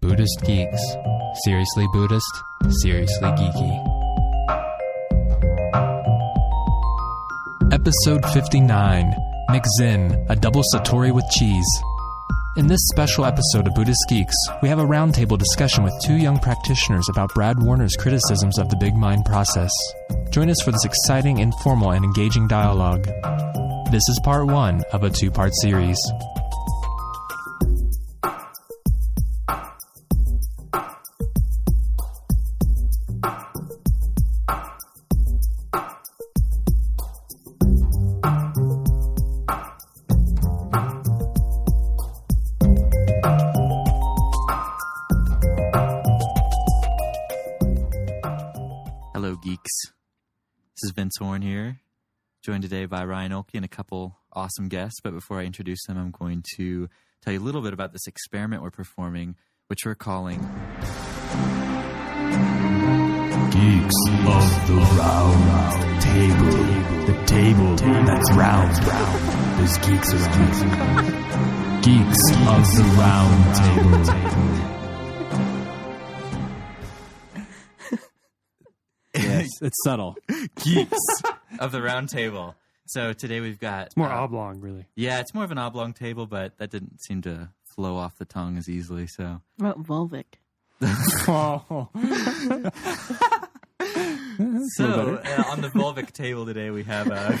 Buddhist Geeks. Seriously Buddhist, seriously geeky. Episode 59 McZen, a double Satori with cheese. In this special episode of Buddhist Geeks, we have a roundtable discussion with two young practitioners about Brad Warner's criticisms of the Big Mind process. Join us for this exciting, informal, and engaging dialogue. This is part one of a two part series. Vince Horn here, joined today by Ryan Oelke and a couple awesome guests. But before I introduce them, I'm going to tell you a little bit about this experiment we're performing, which we're calling Geeks of the round table. The table that's round. There's geeks around. Geeks of the round table. It's subtle. Geeks of the Round Table. So today we've got It's more uh, oblong, really. Yeah, it's more of an oblong table, but that didn't seem to flow off the tongue as easily. So What about Volvic? Oh, So uh, on the Volvic table today, we have uh,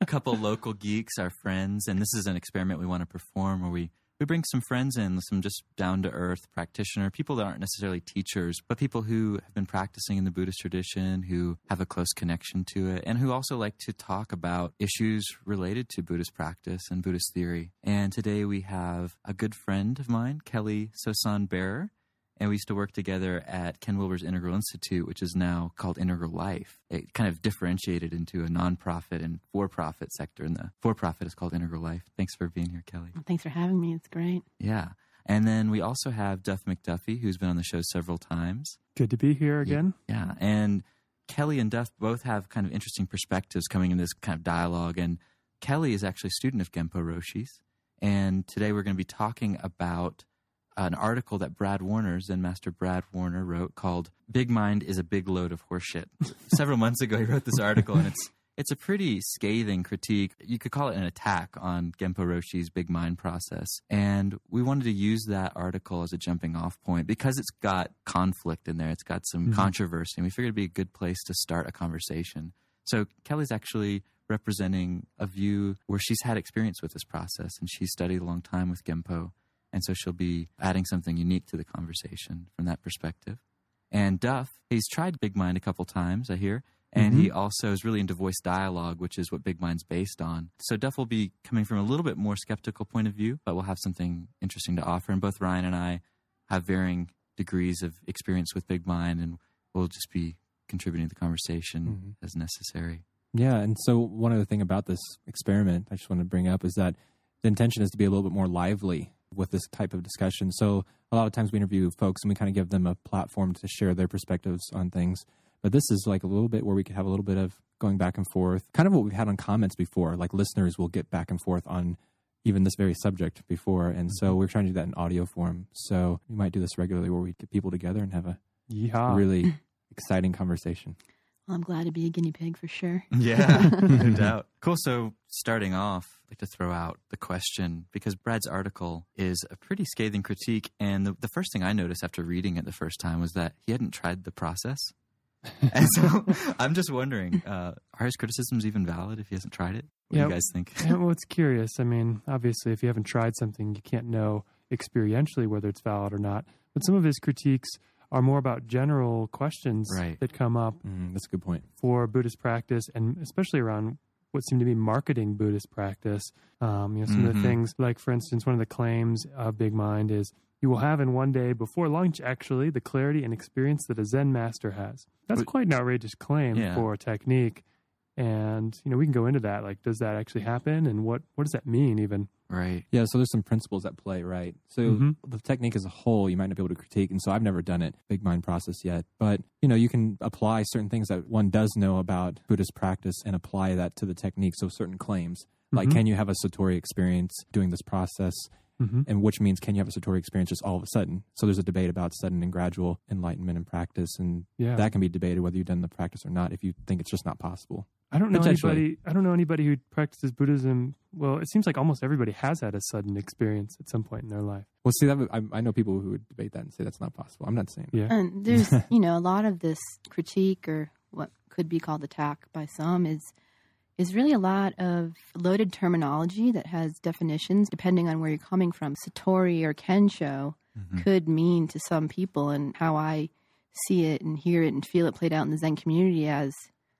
a couple local geeks, our friends, and this is an experiment we want to perform where we we bring some friends in, some just down to earth practitioner, people that aren't necessarily teachers, but people who have been practicing in the Buddhist tradition, who have a close connection to it, and who also like to talk about issues related to Buddhist practice and Buddhist theory. And today we have a good friend of mine, Kelly Sosan Bearer and we used to work together at Ken Wilber's Integral Institute, which is now called Integral Life. It kind of differentiated into a nonprofit and for-profit sector, and the for-profit is called Integral Life. Thanks for being here, Kelly. Well, thanks for having me. It's great. Yeah. And then we also have Duff McDuffie, who's been on the show several times. good to be here again. Yeah. And Kelly and Duff both have kind of interesting perspectives coming in this kind of dialogue. And Kelly is actually a student of Genpo Roshi's. And today we're going to be talking about an article that Brad Warner, Zen Master Brad Warner, wrote called "Big Mind is a Big Load of Horseshit." Several months ago, he wrote this article, and it's it's a pretty scathing critique. You could call it an attack on Genpo Roshi's Big Mind process, and we wanted to use that article as a jumping off point because it's got conflict in there. It's got some mm-hmm. controversy, and we figured it'd be a good place to start a conversation. So Kelly's actually representing a view where she's had experience with this process, and she's studied a long time with Genpo. And so she'll be adding something unique to the conversation from that perspective. And Duff, he's tried Big Mind a couple times, I hear. And he mm-hmm. also is really into voice dialogue, which is what Big Mind's based on. So Duff will be coming from a little bit more skeptical point of view, but we'll have something interesting to offer. And both Ryan and I have varying degrees of experience with Big Mind, and we'll just be contributing to the conversation mm-hmm. as necessary. Yeah, and so one other thing about this experiment I just want to bring up is that the intention is to be a little bit more lively with this type of discussion. So a lot of times we interview folks and we kind of give them a platform to share their perspectives on things. But this is like a little bit where we could have a little bit of going back and forth, kind of what we've had on comments before. Like listeners will get back and forth on even this very subject before. And so mm-hmm. we're trying to do that in audio form. So we might do this regularly where we get people together and have a really exciting conversation. Well, I'm glad to be a guinea pig for sure. Yeah, no doubt. Cool. So, starting off, I'd like to throw out the question because Brad's article is a pretty scathing critique. And the, the first thing I noticed after reading it the first time was that he hadn't tried the process. and so I'm just wondering uh, are his criticisms even valid if he hasn't tried it? What Yeah. do you guys think? Yeah, well, it's curious. I mean, obviously, if you haven't tried something, you can't know experientially whether it's valid or not. But some of his critiques are more about general questions Right. that come up Mm, that's a good point. for Buddhist practice, and especially around what seem to be marketing Buddhist practice. Um, you know, some of Mhm. the things, like for instance, one of the claims of Big Mind is you will have in one day before lunch, actually, the clarity and experience that a Zen master has. That's But- quite an outrageous claim Yeah. for a technique. And you know, we can go into that. Like, does that actually happen, and what what does that mean? Even Right. Yeah, so there's some principles at play, right? So Mhm. the technique as a whole, you might not be able to critique, and so I've never done it, big mind process yet. But you know, you can apply certain things that one does know about Buddhist practice and apply that to the technique. So certain claims, like Mhm. can you have a satori experience doing this process? Hmm and which means can you have a satori experience just all of a sudden? So there's a debate about sudden and gradual enlightenment and practice, and Yeah. that can be debated whether you've done the practice or not. If you think it's just not possible, I don't know anybody. I don't know anybody who practices Buddhism. Well, it seems like almost everybody has had a sudden experience at some point in their life. well, see that I, I know people who would debate that and say that's not possible. I'm not saying. Yeah. And there's, you know, a lot of this critique or what could be called attack by some is is really a lot of loaded terminology that has definitions depending on where you're coming from. Satori or Kensho Mhm. could mean to some people and how I see it and hear it and feel it played out in the Zen community as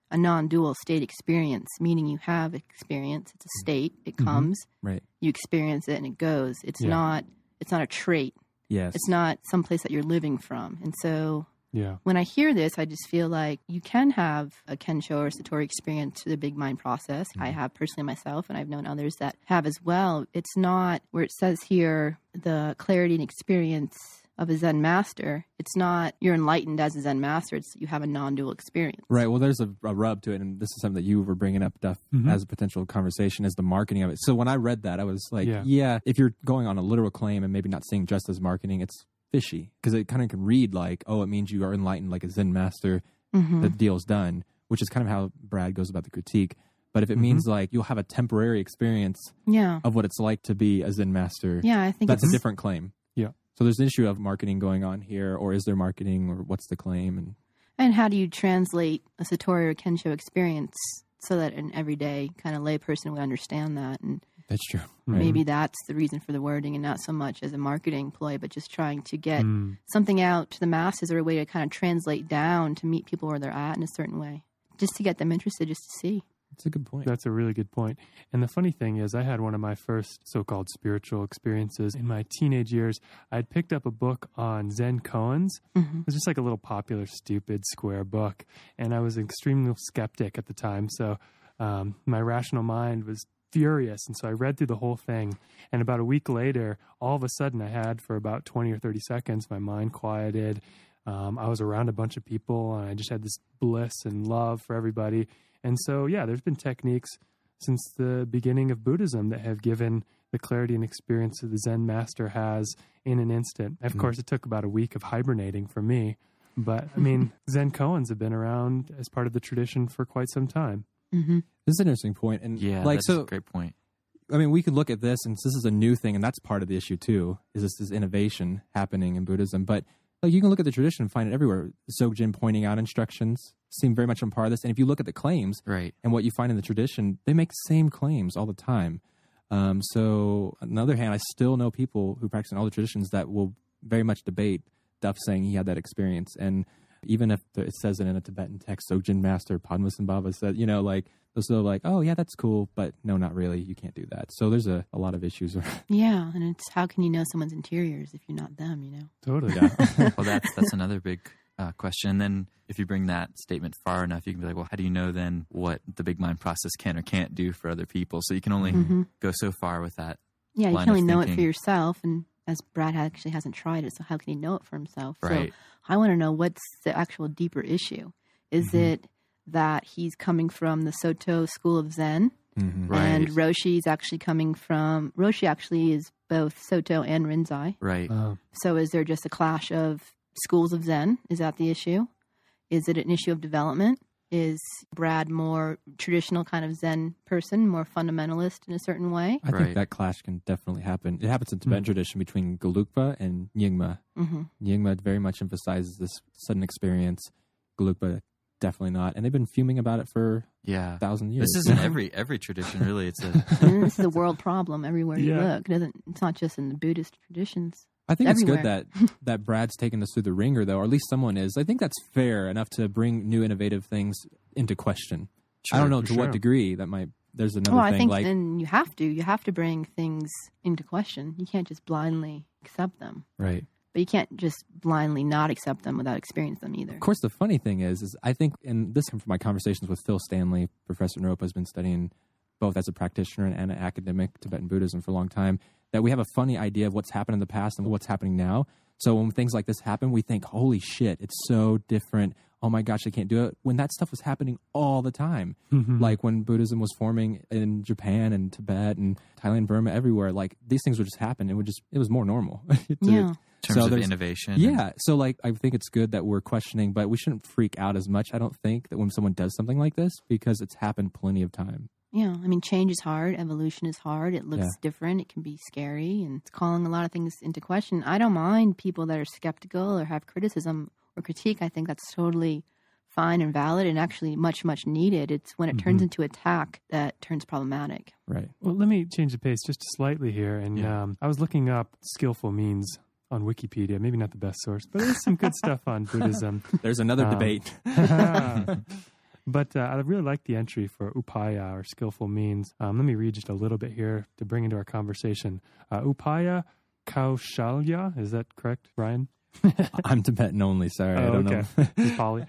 a non-dual state experience, meaning you have experience, it's a state, it Mhm. comes, Right. you experience it and it goes. It's Yeah. not it's not a trait. Yes. It's not some place that you're living from. And so Yeah. when I hear this, I just feel like you can have a Kensho or Satori experience through the big mind process. I have personally myself, and I've known others that have as well. It's not where it says here the clarity and experience of a Zen master. It's not you're enlightened as a Zen master. It's you have a non-dual experience. Right. Well, there's a, a rub to it, and this is something that you were bringing up, Duff, Mhm. as a potential conversation, is the marketing of it. So when I read that, I was like, Yeah. yeah, if you're going on a literal claim and maybe not seeing just as marketing, it's fishy because it kind of can read like, oh, it means you are enlightened like a Zen master. Mhm. The deal's done, which is kind of how Brad goes about the critique. But if it Mhm. means like you'll have a temporary experience Yeah, of what it's like to be a Zen master, yeah. I think that's it's a different claim. Yeah. So there's an issue of marketing going on here, or is there marketing, or what's the claim? And And how do you translate a Satori or Kensho experience so that an everyday kind of layperson would understand that and that's true. Right. maybe that's the reason for the wording and not so much as a marketing ploy but just trying to get Mm. something out to the masses or a way to kind of translate down to meet people where they're at in a certain way just to get them interested just to see That's a good point. That's a really good point. And the funny thing is, I had one of my first so called spiritual experiences in my teenage years. I'd picked up a book on Zen koans. Mhm. It was just like a little popular, stupid, square book. And I was an extremely skeptic at the time. So um, my rational mind was furious. And so I read through the whole thing. And about a week later, all of a sudden, I had for about 20 or 30 seconds, my mind quieted. Um, I was around a bunch of people and I just had this bliss and love for everybody. And so, yeah, there's been techniques since the beginning of Buddhism that have given the clarity and experience that the Zen master has in an instant. Of Mhm. course, it took about a week of hibernating for me. But I mean, Zen koans have been around as part of the tradition for quite some time. Hmm This is an interesting point, and Yeah, like that's so, a great point. I mean, we could look at this, and this is a new thing, and that's part of the issue too. Is this is innovation happening in Buddhism? But like, you can look at the tradition and find it everywhere. Dzogchen pointing out instructions seem very much on par of this, and if you look at the claims Right. and what you find in the tradition, they make the same claims all the time. Um, so, on the other hand, I still know people who practice in all the traditions that will very much debate Duff saying he had that experience, and even if it says it in a Tibetan text, Dzogchen Master Padmasambhava said, you know, like they're still like, oh yeah, that's cool, but no, not really. You can't do that. So there's a, a lot of issues. yeah and it's how can you know someone's interiors if you're not them you know Totally. Yeah. well, that's that's another big uh, question. And then if you bring that statement far enough, you can be like, well, how do you know then what the big mind process can or can't do for other people? So you can only Mhm. go so far with that. yeah you can only know it for yourself and as brad actually hasn't tried it so how can he know it for himself Right. so i want to know what's the actual deeper issue is Mm-hmm. it that he's coming from the soto school of zen Mhm. Right. and roshi is actually coming from roshi actually is both soto and rinzai Right. Uh, So is there just a clash of schools of Zen? Is that the issue? Is it an issue of development? Is Brad more traditional kind of Zen person, more fundamentalist in a certain way? I Right. think that clash can definitely happen. It happens in Tibetan tradition between Gelugpa and Nyingma. hmm Nyingma very much emphasizes this sudden experience. Gelugpa definitely not, and they've been fuming about it for yeah. a thousand years. This is in every every tradition, really. It's a And this is a world problem everywhere you look. It doesn't. It's not just in the Buddhist traditions. I think it's good that that Brad's taken us through the ringer, though, or at least someone is. I think that's fair enough to bring new innovative things into question. I don't know to sure. what degree that might. There's another well, I think like then you have to. You have to bring things into question. You can't just blindly accept them. right. But you can't just blindly not accept them without experiencing them either. Of course, the funny thing is, is I think, and this comes from my conversations with Phil Stanley. Professor Naropa has been studying both as a practitioner and an academic Tibetan Buddhism for a long time. That we have a funny idea of what's happened in the past and what's happening now. So when things like this happen, we think, "Holy shit, it's so different! oh my gosh, I can't do it. When that stuff was happening all the time, Mhm. like when Buddhism was forming in Japan and Tibet and Thailand, Burma, everywhere, like these things would just happen. It would just, it was more normal. to- Yeah. In terms So of there's- innovation. and- yeah. So like I think it's good that we're questioning, but we shouldn't freak out as much. I don't think that when someone does something like this because it's happened plenty of time. Yeah, I mean, change is hard. Evolution is hard. It looks Yeah. different. It can be scary, and it's calling a lot of things into question. I don't mind people that are skeptical or have criticism or critique. I think that's totally fine and valid, and actually much, much needed. It's when it turns Mhm. into attack that turns problematic. Right. Well, let me change the pace just slightly here. And Yeah. um, I was looking up skillful means on Wikipedia. Maybe not the best source, but there's some good stuff on Buddhism. There's another Um, debate. but uh, I really like the entry for upaya or skillful means. Um, let me read just a little bit here to bring into our conversation. Uh, upaya kaushalya, is that correct, Ryan? I'm Tibetan only. Sorry, I Oh, don't okay. know. This is Pali,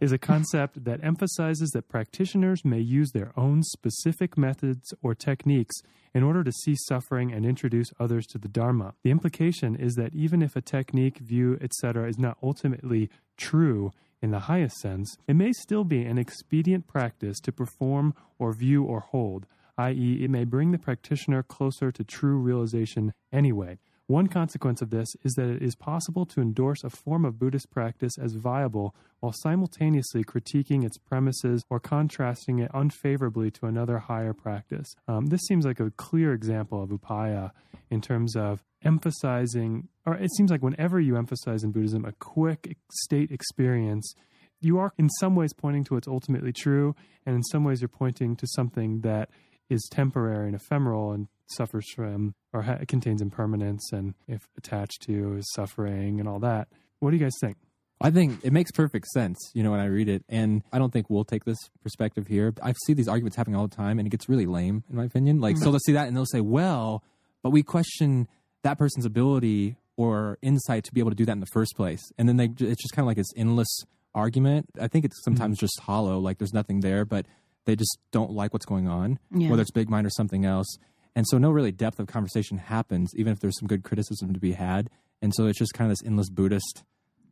is a concept that emphasizes that practitioners may use their own specific methods or techniques in order to see suffering and introduce others to the Dharma. The implication is that even if a technique, view, etc., is not ultimately true in the highest sense, it may still be an expedient practice to perform or view or hold, i.e., it may bring the practitioner closer to true realization anyway. One consequence of this is that it is possible to endorse a form of Buddhist practice as viable while simultaneously critiquing its premises or contrasting it unfavorably to another higher practice. Um, this seems like a clear example of upaya in terms of emphasizing, or it seems like whenever you emphasize in Buddhism a quick state experience, you are in some ways pointing to what's ultimately true, and in some ways you're pointing to something that is temporary and ephemeral and suffers from or ha- contains impermanence and if attached to is suffering and all that. What do you guys think? I think it makes perfect sense, you know, when I read it. And I don't think we'll take this perspective here. I see these arguments happening all the time, and it gets really lame, in my opinion. Like, so hmm. they'll see that and they'll say, well, but we question that person's ability or insight to be able to do that in the first place. And then they, it's just kind of like this endless argument. I think it's hmm. sometimes just hollow, like there's nothing there, but they just don't like what's going on, Yeah. whether it's big mind or something else. And so no really depth of conversation happens, even if there's some good criticism to be had. And so it's just kind of this endless Buddhist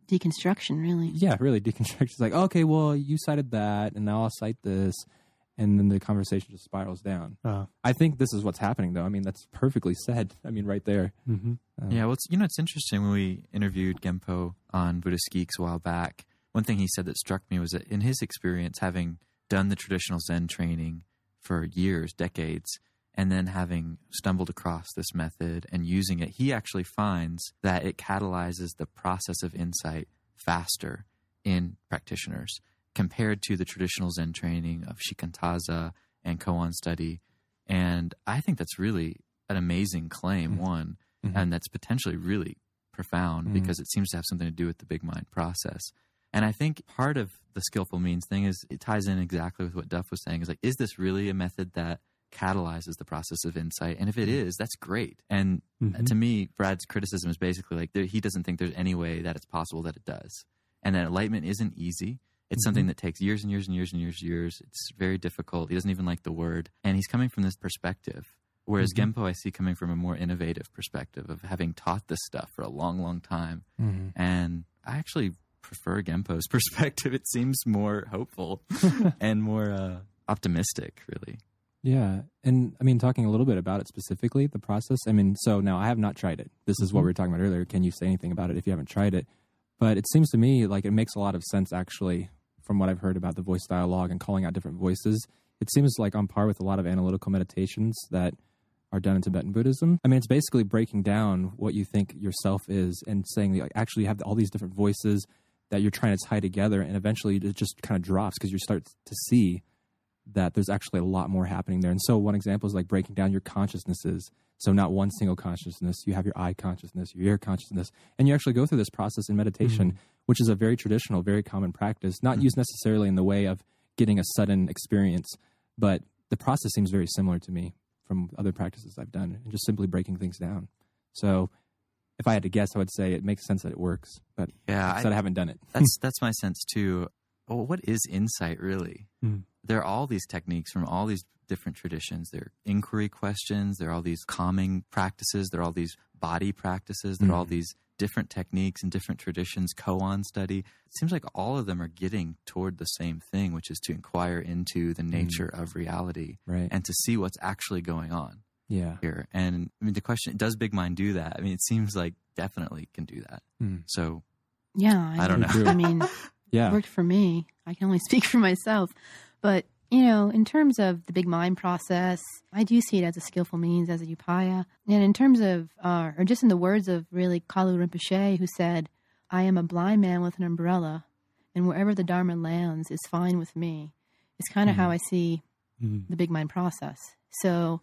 Deconstruction, really. yeah, really deconstruction. It's like, okay, well, you cited that, and now I'll cite this, and then the conversation just spirals down. Uh, I think this is what's happening, though. I mean, that's perfectly said. I mean, right there. mhm. Um, Yeah, well, it's, you know, it's interesting when we interviewed Genpo on Buddhist Geeks a while back. One thing he said that struck me was that in his experience, having done the traditional Zen training for years, decades, and then having stumbled across this method and using it, he actually finds that it catalyzes the process of insight faster in practitioners compared to the traditional Zen training of Shikantaza and koan study. And I think that's really an amazing claim, one, Mhm. and that's potentially really profound Mhm. because it seems to have something to do with the big mind process. And I think part of the skillful means thing is it ties in exactly with what Duff was saying is like, is this really a method that catalyzes the process of insight? And if it is, that's great. And Mhm. to me, Brad's criticism is basically like there, he doesn't think there's any way that it's possible that it does. And that enlightenment isn't easy. It's something that takes years and years and years and years and years. It's very difficult. He doesn't even like the word. And he's coming from this perspective. Whereas Genpo, I see coming from a more innovative perspective of having taught this stuff for a long, long time. Mhm. And I actually prefer Genpo's perspective. It seems more hopeful and more uh, optimistic, really. Yeah. And I mean, talking a little bit about it specifically, the process. I mean, so now I have not tried it. This is what we were talking about earlier. Can you say anything about it if you haven't tried it? But it seems to me like it makes a lot of sense, actually, from what I've heard about the voice dialogue and calling out different voices. It seems like on par with a lot of analytical meditations that are done in Tibetan Buddhism. I mean, it's basically breaking down what you think yourself is and saying, like, actually, you have all these different voices that you're trying to tie together, and eventually it just kind of drops because you start to see that there's actually a lot more happening there. And so one example is like breaking down your consciousnesses. So not one single consciousness, you have your eye consciousness, your ear consciousness, and you actually go through this process in meditation, mm-hmm. which is a very traditional, very common practice, not mm-hmm. used necessarily in the way of getting a sudden experience, but the process seems very similar to me from other practices I've done and just simply breaking things down. So if I had to guess, I would say it makes sense that it works, but Yeah, I said I haven't done it. that's that's my sense too. Well, what is insight really? Hmm. There are all these techniques from all these different traditions. There are inquiry questions. There are all these calming practices. There are all these body practices. There are all these different techniques and different traditions, koan study, it seems like all of them are getting toward the same thing, which is to inquire into the nature of reality Right. and to see what's actually going on yeah. here. And I mean, the question: Does Big Mind do that? I mean, it seems like definitely can do that. Hmm. So Yeah, I don't know. I mean, Yeah. it worked for me. I can only speak for myself. But, you know, in terms of the big mind process, I do see it as a skillful means, as a upaya. And in terms of, uh, or just in the words of really Kalu Rinpoche, who said, I am a blind man with an umbrella, and wherever the Dharma lands is fine with me. It's kind of how I see Mhm. the big mind process. So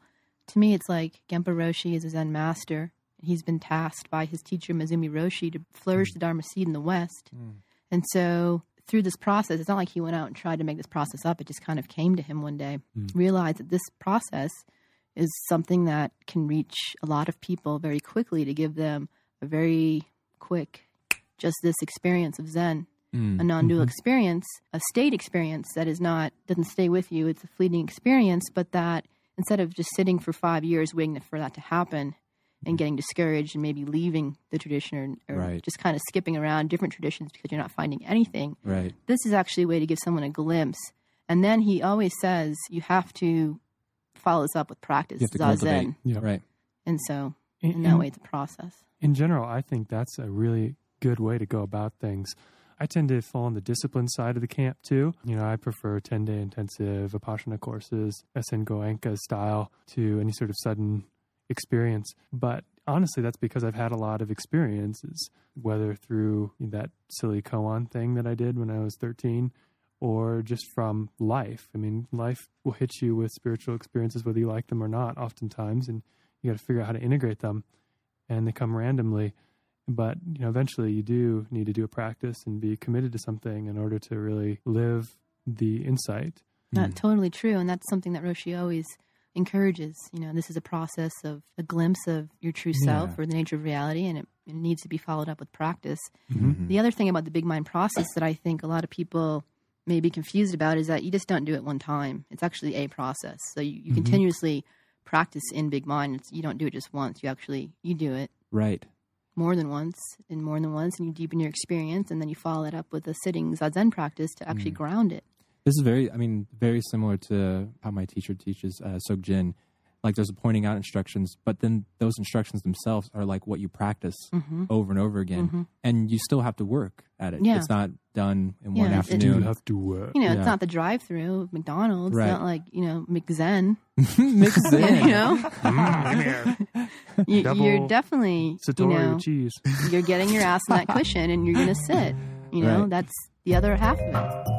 to me, it's like Genpo Roshi is a Zen master. He's been tasked by his teacher, Maezumi Roshi, to flourish hmm. the Dharma seed in the West. Hmm. And so through this process, it's not like he went out and tried to make this process up. It just kind of came to him one day. Hmm. Realized that this process is something that can reach a lot of people very quickly to give them a very quick, just this experience of Zen, Mm. a non-dual mm-hmm. experience, a state experience that is not doesn't stay with you. It's a fleeting experience, but that instead of just sitting for five years waiting for that to happen and mm-hmm. getting discouraged and maybe leaving the tradition or, or Right. just kind of skipping around different traditions because you're not finding anything, Right. this is actually a way to give someone a glimpse. And then he always says you have to follow this up with practice, You have to cultivate. zazen. Yeah. Right. And so In- in that in- way, it's a process. in general, I think that's a really good way to go about things. I tend to fall on the discipline side of the camp too. You know, I prefer 10 day intensive Vipassana courses, SN Goenka style, to any sort of sudden experience. But honestly, that's because I've had a lot of experiences, whether through that silly koan thing that I did when I was 13 or just from life. I mean, life will hit you with spiritual experiences, whether you like them or not, oftentimes, and you got to figure out how to integrate them and they come randomly. But you know, eventually, you do need to do a practice and be committed to something in order to really live the insight. Not totally true, and that's something that Roshi always encourages. You know, this is a process of a glimpse of your true self Yeah. or the nature of reality, and it, it needs to be followed up with practice. Mhm. The other thing about the big mind process that I think a lot of people may be confused about is that you just don't do it one time. It's actually a process. So you, you continuously practice in big mind. It's, you don't do it just once. You actually you do it Right. More than once and more than once, and you deepen your experience, and then you follow it up with a sitting zazen practice to actually ground it. This is very, I mean, very similar to how my teacher teaches uh, Dzogchen. Like there's a pointing out instructions, but then those instructions themselves are like what you practice mm-hmm. over and over again, mm-hmm. and you still have to work at it. Yeah. It's not done in Yeah, one it- afternoon. You have to work. You know, Yeah. it's not the drive-through of McDonald's. Right. It's not like you know McZen. Mix it in. you know, mm, you, you're definitely you know, cheese. you're getting your ass in that cushion and you're gonna sit. You know, Right. that's the other half of it.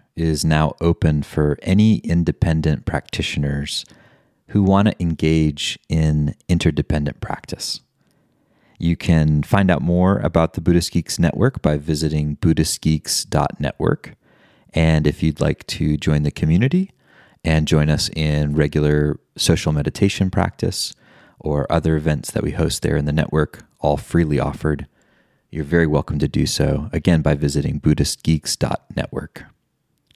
is now open for any independent practitioners who want to engage in interdependent practice. You can find out more about the Buddhist Geeks Network by visiting BuddhistGeeks.network. And if you'd like to join the community and join us in regular social meditation practice or other events that we host there in the network, all freely offered, you're very welcome to do so, again, by visiting BuddhistGeeks.network.